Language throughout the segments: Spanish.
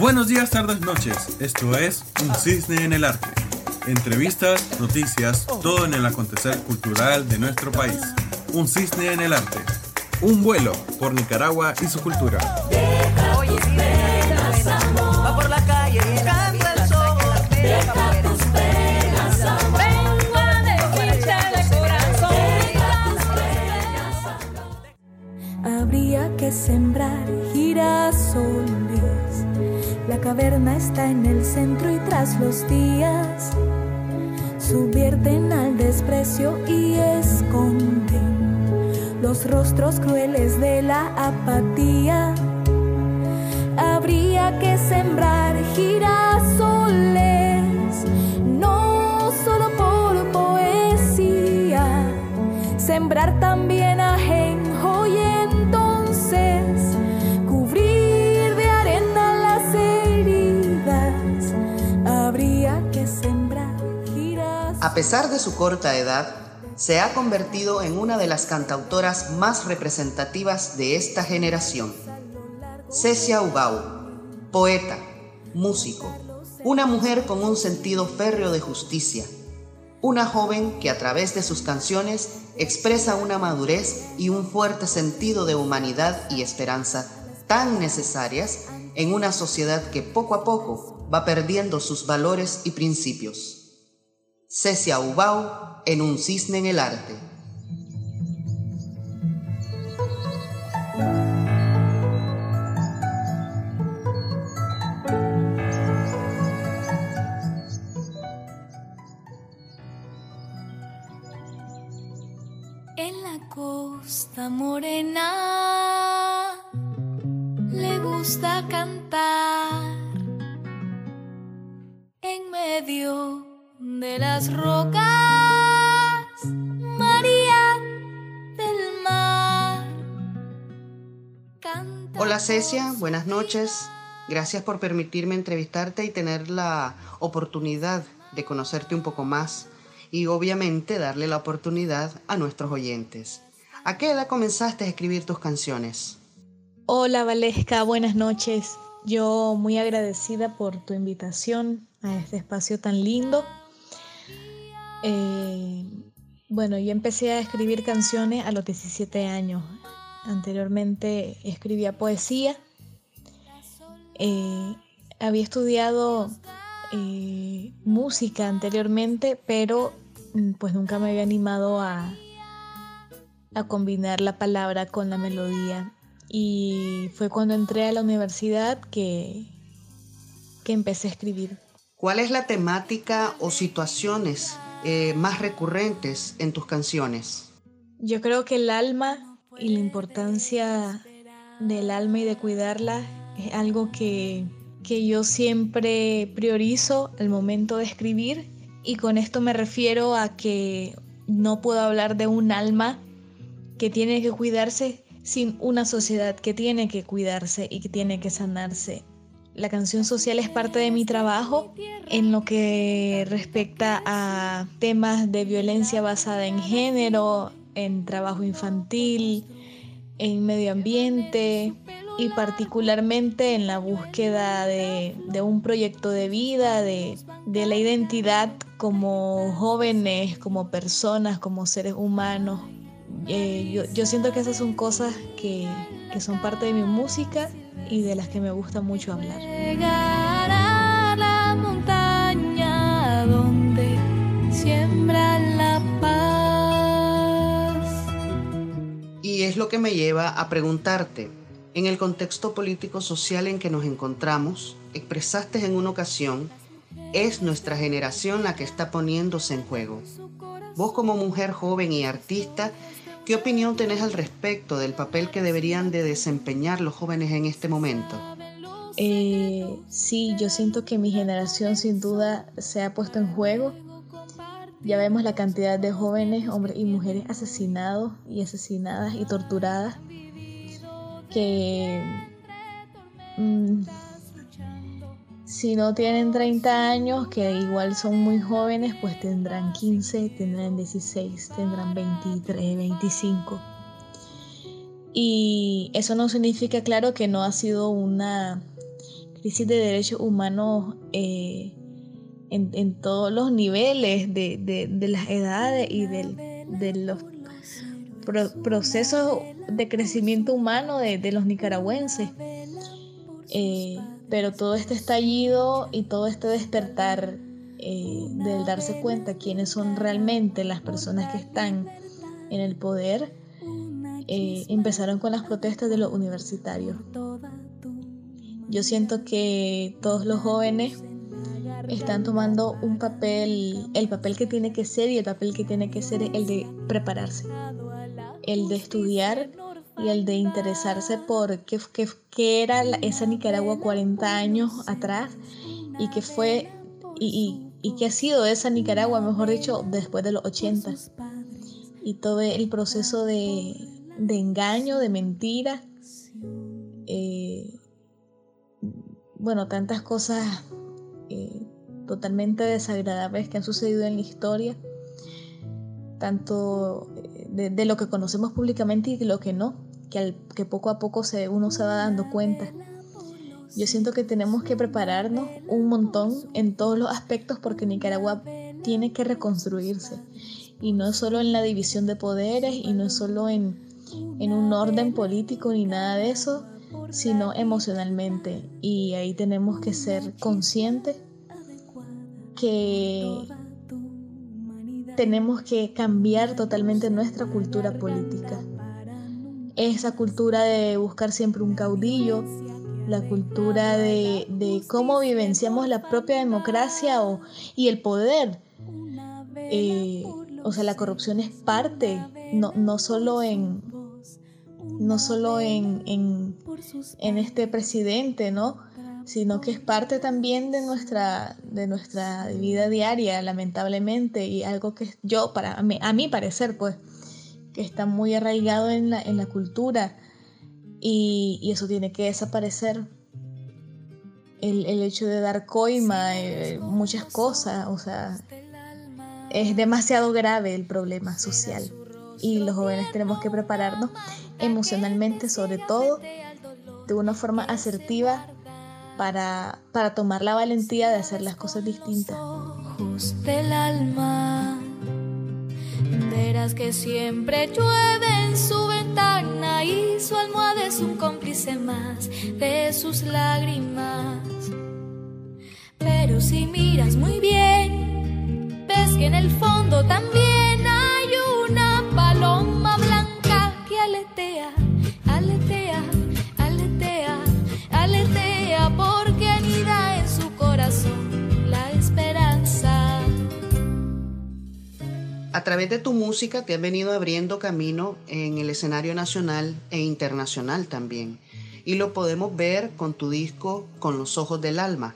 Buenos días, tardes, noches. Esto es Un Cisne en el Arte. Entrevistas, noticias, todo en el acontecer cultural de nuestro país. Un Cisne en el Arte. Un vuelo por Nicaragua y su cultura. Habría que sembrar girasoles. La caverna está en el centro y tras los días subvierten al desprecio y esconden los rostros crueles de la apatía. Habría que sembrar girasoles, no solo por poesía, sembrar también ajenjo y A pesar de su corta edad, se ha convertido en una de las cantautoras más representativas de esta generación. Cecia Ubau, poeta, músico, una mujer con un sentido férreo de justicia, una joven que a través de sus canciones expresa una madurez y un fuerte sentido de humanidad y esperanza tan necesarias en una sociedad que poco a poco va perdiendo sus valores y principios. Cecia Ubau en Un cisne en el arte. En la costa morena le gusta cantar de las rocas. María del mar. Canta Hola Cecia, buenas noches. Gracias por permitirme entrevistarte y tener la oportunidad de conocerte un poco más y obviamente darle la oportunidad a nuestros oyentes. ¿A qué edad comenzaste a escribir tus canciones? Hola Valesca, buenas noches. Yo muy agradecida por tu invitación a este espacio tan lindo. Eh, bueno, yo empecé a escribir canciones a los 17 años. Anteriormente escribía poesía. Eh, había estudiado eh, música anteriormente, pero mm, pues nunca me había animado a, a combinar la palabra con la melodía. Y fue cuando entré a la universidad que, que empecé a escribir. ¿Cuál es la temática o situaciones eh, más recurrentes en tus canciones? Yo creo que el alma y la importancia del alma y de cuidarla es algo que, que yo siempre priorizo al momento de escribir y con esto me refiero a que no puedo hablar de un alma que tiene que cuidarse sin una sociedad que tiene que cuidarse y que tiene que sanarse. La canción social es parte de mi trabajo en lo que respecta a temas de violencia basada en género, en trabajo infantil, en medio ambiente y particularmente en la búsqueda de, un proyecto de vida, de, la identidad como jóvenes, como personas, como seres humanos. Eh, yo, yo siento que esas son cosas que son parte de mi música y de las que me gusta mucho hablar. Llegar a la montaña donde siembra la paz. Y es lo que me lleva a preguntarte, en el contexto político-social en que nos encontramos, expresaste en una ocasión, es nuestra generación la que está poniéndose en juego. Vos como mujer joven y artista, ¿qué opinión tenés al respecto del papel que deberían de desempeñar los jóvenes en este momento? Eh, sí, yo siento que mi generación sin duda se ha puesto en juego. Ya vemos la cantidad de jóvenes, hombres y mujeres asesinados y asesinadas y torturadas que si no tienen 30 años, que igual son muy jóvenes, pues tendrán 15, tendrán 16, tendrán 23, 25. Y eso no significa, claro, que no ha sido una crisis de derechos humanos eh, en, todos los niveles de, las edades y de los procesos de crecimiento humano de, los nicaragüenses. Eh, pero todo este estallido y todo este despertar eh, del darse cuenta quiénes son realmente las personas que están en el poder, eh, empezaron con las protestas de los universitarios. Yo siento que todos los jóvenes están tomando un papel, el papel que tiene que ser y el papel que tiene que ser es el de prepararse, el de estudiar y el de interesarse por qué, qué, era esa Nicaragua 40 años atrás y qué fue y, y, qué ha sido esa Nicaragua, mejor dicho, después de los 80 y todo el proceso de, de engaño, de mentira. Eh, bueno, tantas cosas eh, totalmente desagradables que han sucedido en la historia, tanto eh, de, lo que conocemos públicamente y de lo que no, que, que poco a poco se, uno se va dando cuenta. Yo siento que tenemos que prepararnos un montón en todos los aspectos porque Nicaragua tiene que reconstruirse. Y no solo en la división de poderes y no solo en, en un orden político ni nada de eso, sino emocionalmente. Y ahí tenemos que ser conscientes que tenemos que cambiar totalmente nuestra cultura política. Esa cultura de buscar siempre un caudillo, la cultura de, cómo vivenciamos la propia democracia o, y el poder. Eh, o sea, la corrupción es parte, no, no solo en no solo en, en, este presidente, ¿no? sino que es parte también de nuestra, de nuestra vida diaria, lamentablemente, y algo que yo, para a mi parecer, pues, que está muy arraigado en la, en la cultura y, eso tiene que desaparecer. El, hecho de dar coima, eh, muchas cosas, o sea, es demasiado grave el problema social y los jóvenes tenemos que prepararnos emocionalmente sobre todo de una forma asertiva para, para tomar la valentía de hacer las cosas distintas. Ojos del alma, verás que siempre llueve en su ventana y su almohada es un cómplice más de sus lágrimas. Pero si miras muy bien, ves que en el fondo también A través de tu música te has venido abriendo camino en el escenario nacional e internacional también. Y lo podemos ver con tu disco Con los Ojos del Alma,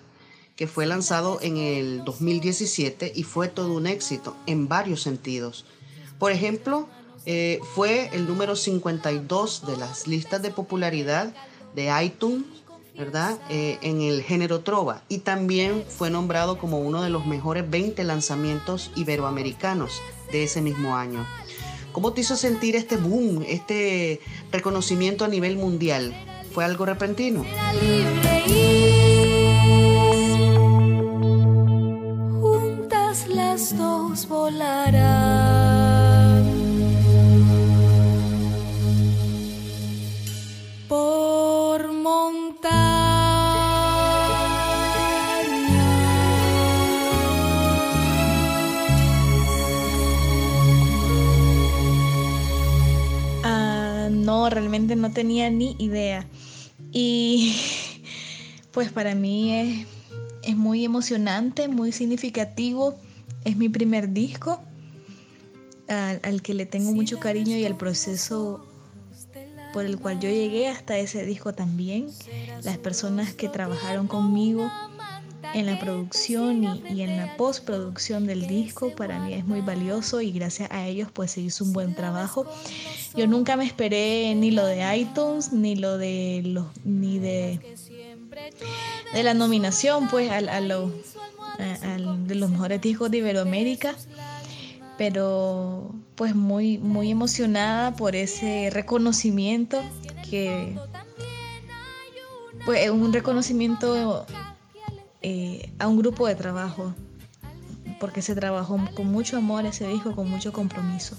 que fue lanzado en el 2017 y fue todo un éxito en varios sentidos. Por ejemplo, eh, fue el número 52 de las listas de popularidad de iTunes ¿verdad? Eh, en el género trova y también fue nombrado como uno de los mejores 20 lanzamientos iberoamericanos de ese mismo año. ¿Cómo te hizo sentir este boom, este reconocimiento a nivel mundial? ¿Fue algo repentino? Realmente no tenía ni idea. Y pues para mí es, es muy emocionante, muy significativo. Es mi primer disco al, que le tengo mucho cariño y el proceso por el cual yo llegué hasta ese disco también. Las personas que trabajaron conmigo en la producción y, en la postproducción del disco para mí es muy valioso y gracias a ellos pues se hizo un buen trabajo. Yo nunca me esperé ni lo de iTunes ni lo de los ni de de la nominación pues a, a, de los mejores discos de Iberoamérica pero pues muy, muy emocionada por ese reconocimiento que pues un reconocimiento eh, a un grupo de trabajo porque se trabajó con mucho amor ese disco, con mucho compromiso.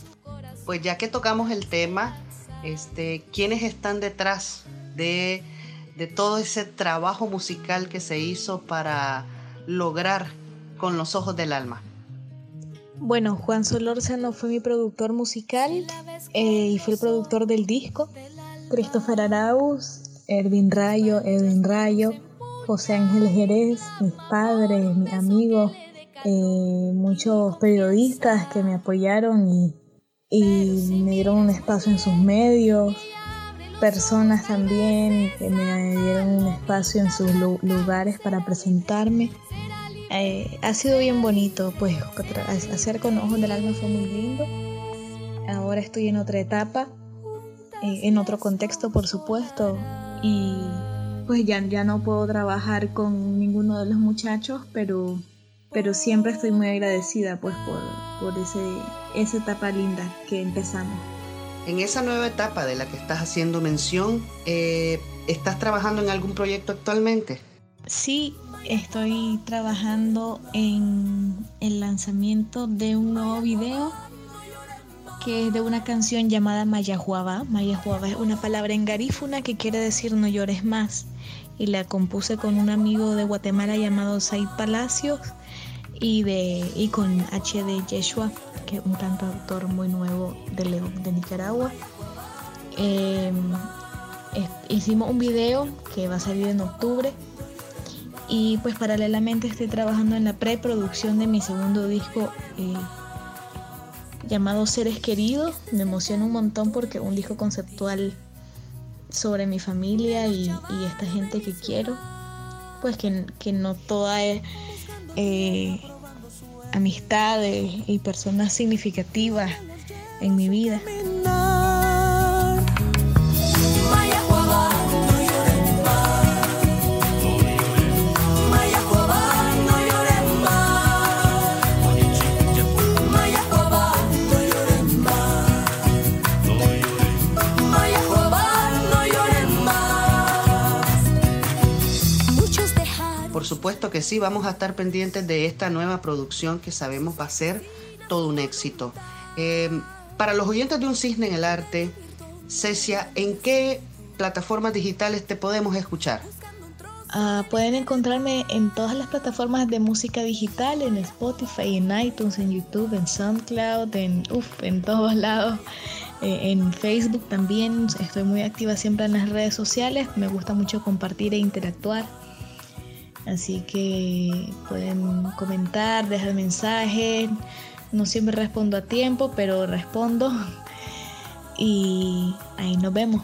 Pues ya que tocamos el tema, este, ¿quiénes están detrás de, de todo ese trabajo musical que se hizo para lograr con los ojos del alma? Bueno, Juan Solórzano fue mi productor musical eh, y fue el productor del disco. Christopher Arauz, Erwin Rayo, Edwin Rayo, José Ángel Jerez, mis padres, mis amigos, eh, muchos periodistas que me apoyaron y, me dieron un espacio en sus medios, personas también que me dieron un espacio en sus lugares para presentarme. Eh, ha sido bien bonito, pues hacer con ojos del alma fue muy lindo. Ahora estoy en otra etapa, eh, en otro contexto por supuesto, y pues ya, ya no puedo trabajar con ninguno de los muchachos, pero, pero siempre estoy muy agradecida pues por, por ese, esa etapa linda que empezamos. En esa nueva etapa de la que estás haciendo mención, eh, ¿estás trabajando en algún proyecto actualmente? Sí, estoy trabajando en el lanzamiento de un nuevo video que es de una canción llamada Mayahuaba. Mayahuaba es una palabra en garífuna que quiere decir no llores más. Y la compuse con un amigo de Guatemala llamado Said Palacios y, de, y con HD Yeshua, que es un cantautor muy nuevo de de Nicaragua. Em, hicimos un video que va a salir en octubre y pues paralelamente estoy trabajando en la preproducción de mi segundo disco eh, llamado Seres Queridos. Me emociona un montón porque un disco conceptual sobre mi familia y, esta gente que quiero. Pues que, no toda es eh, amistades y personas significativas en mi vida. Supuesto que sí, vamos a estar pendientes de esta nueva producción que sabemos va a ser todo un éxito. Eh, para los oyentes de Un Cisne en el Arte, Cecia, ¿en qué plataformas digitales te podemos escuchar? Ah, pueden encontrarme en todas las plataformas de música digital, en Spotify, en iTunes, en YouTube, en SoundCloud, en, en todos lados. Eh, en Facebook también estoy muy activa siempre en las redes sociales. Me gusta mucho compartir e interactuar. Así que pueden comentar, dejar mensajes. No siempre respondo a tiempo, pero respondo. Y ahí nos vemos.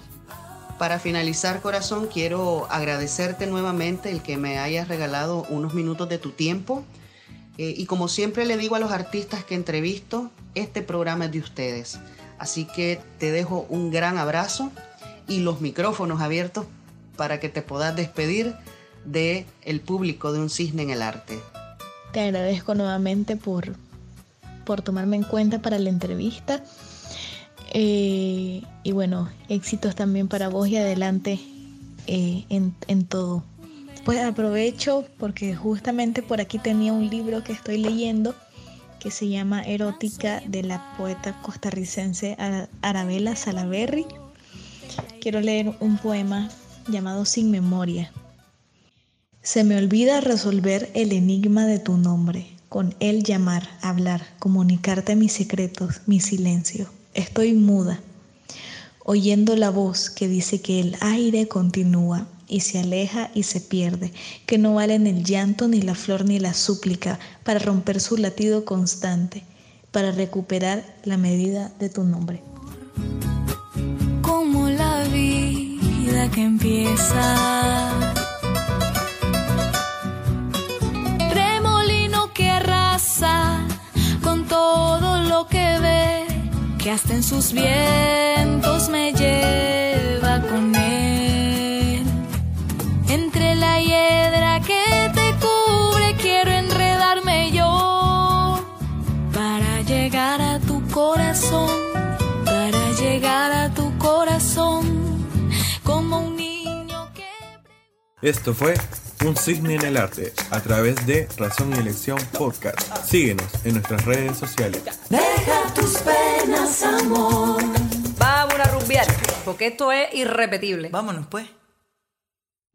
Para finalizar, corazón, quiero agradecerte nuevamente el que me hayas regalado unos minutos de tu tiempo. Eh, y como siempre le digo a los artistas que entrevisto, este programa es de ustedes. Así que te dejo un gran abrazo y los micrófonos abiertos para que te puedas despedir de el público de un cisne en el arte. Te agradezco nuevamente por, por tomarme en cuenta para la entrevista. Eh, y bueno, éxitos también para vos y adelante eh, en, en todo. Pues aprovecho porque justamente por aquí tenía un libro que estoy leyendo que se llama Erótica de la poeta costarricense Arabella Salaberry. Quiero leer un poema llamado Sin Memoria. Se me olvida resolver el enigma de tu nombre, con él llamar, hablar, comunicarte mis secretos, mi silencio. Estoy muda, oyendo la voz que dice que el aire continúa y se aleja y se pierde, que no valen el llanto ni la flor ni la súplica para romper su latido constante, para recuperar la medida de tu nombre. Como la vida que empieza que hasta en sus vientos me lleva con él. Entre la hiedra que te cubre quiero enredarme yo para llegar a tu corazón, para llegar a tu corazón como un niño que... Esto fue un Cisne en el Arte a través de Razón y Elección Podcast. Síguenos en nuestras redes sociales. Deja tus penas, amor. Vamos a rumbear, porque esto es irrepetible. Vámonos pues.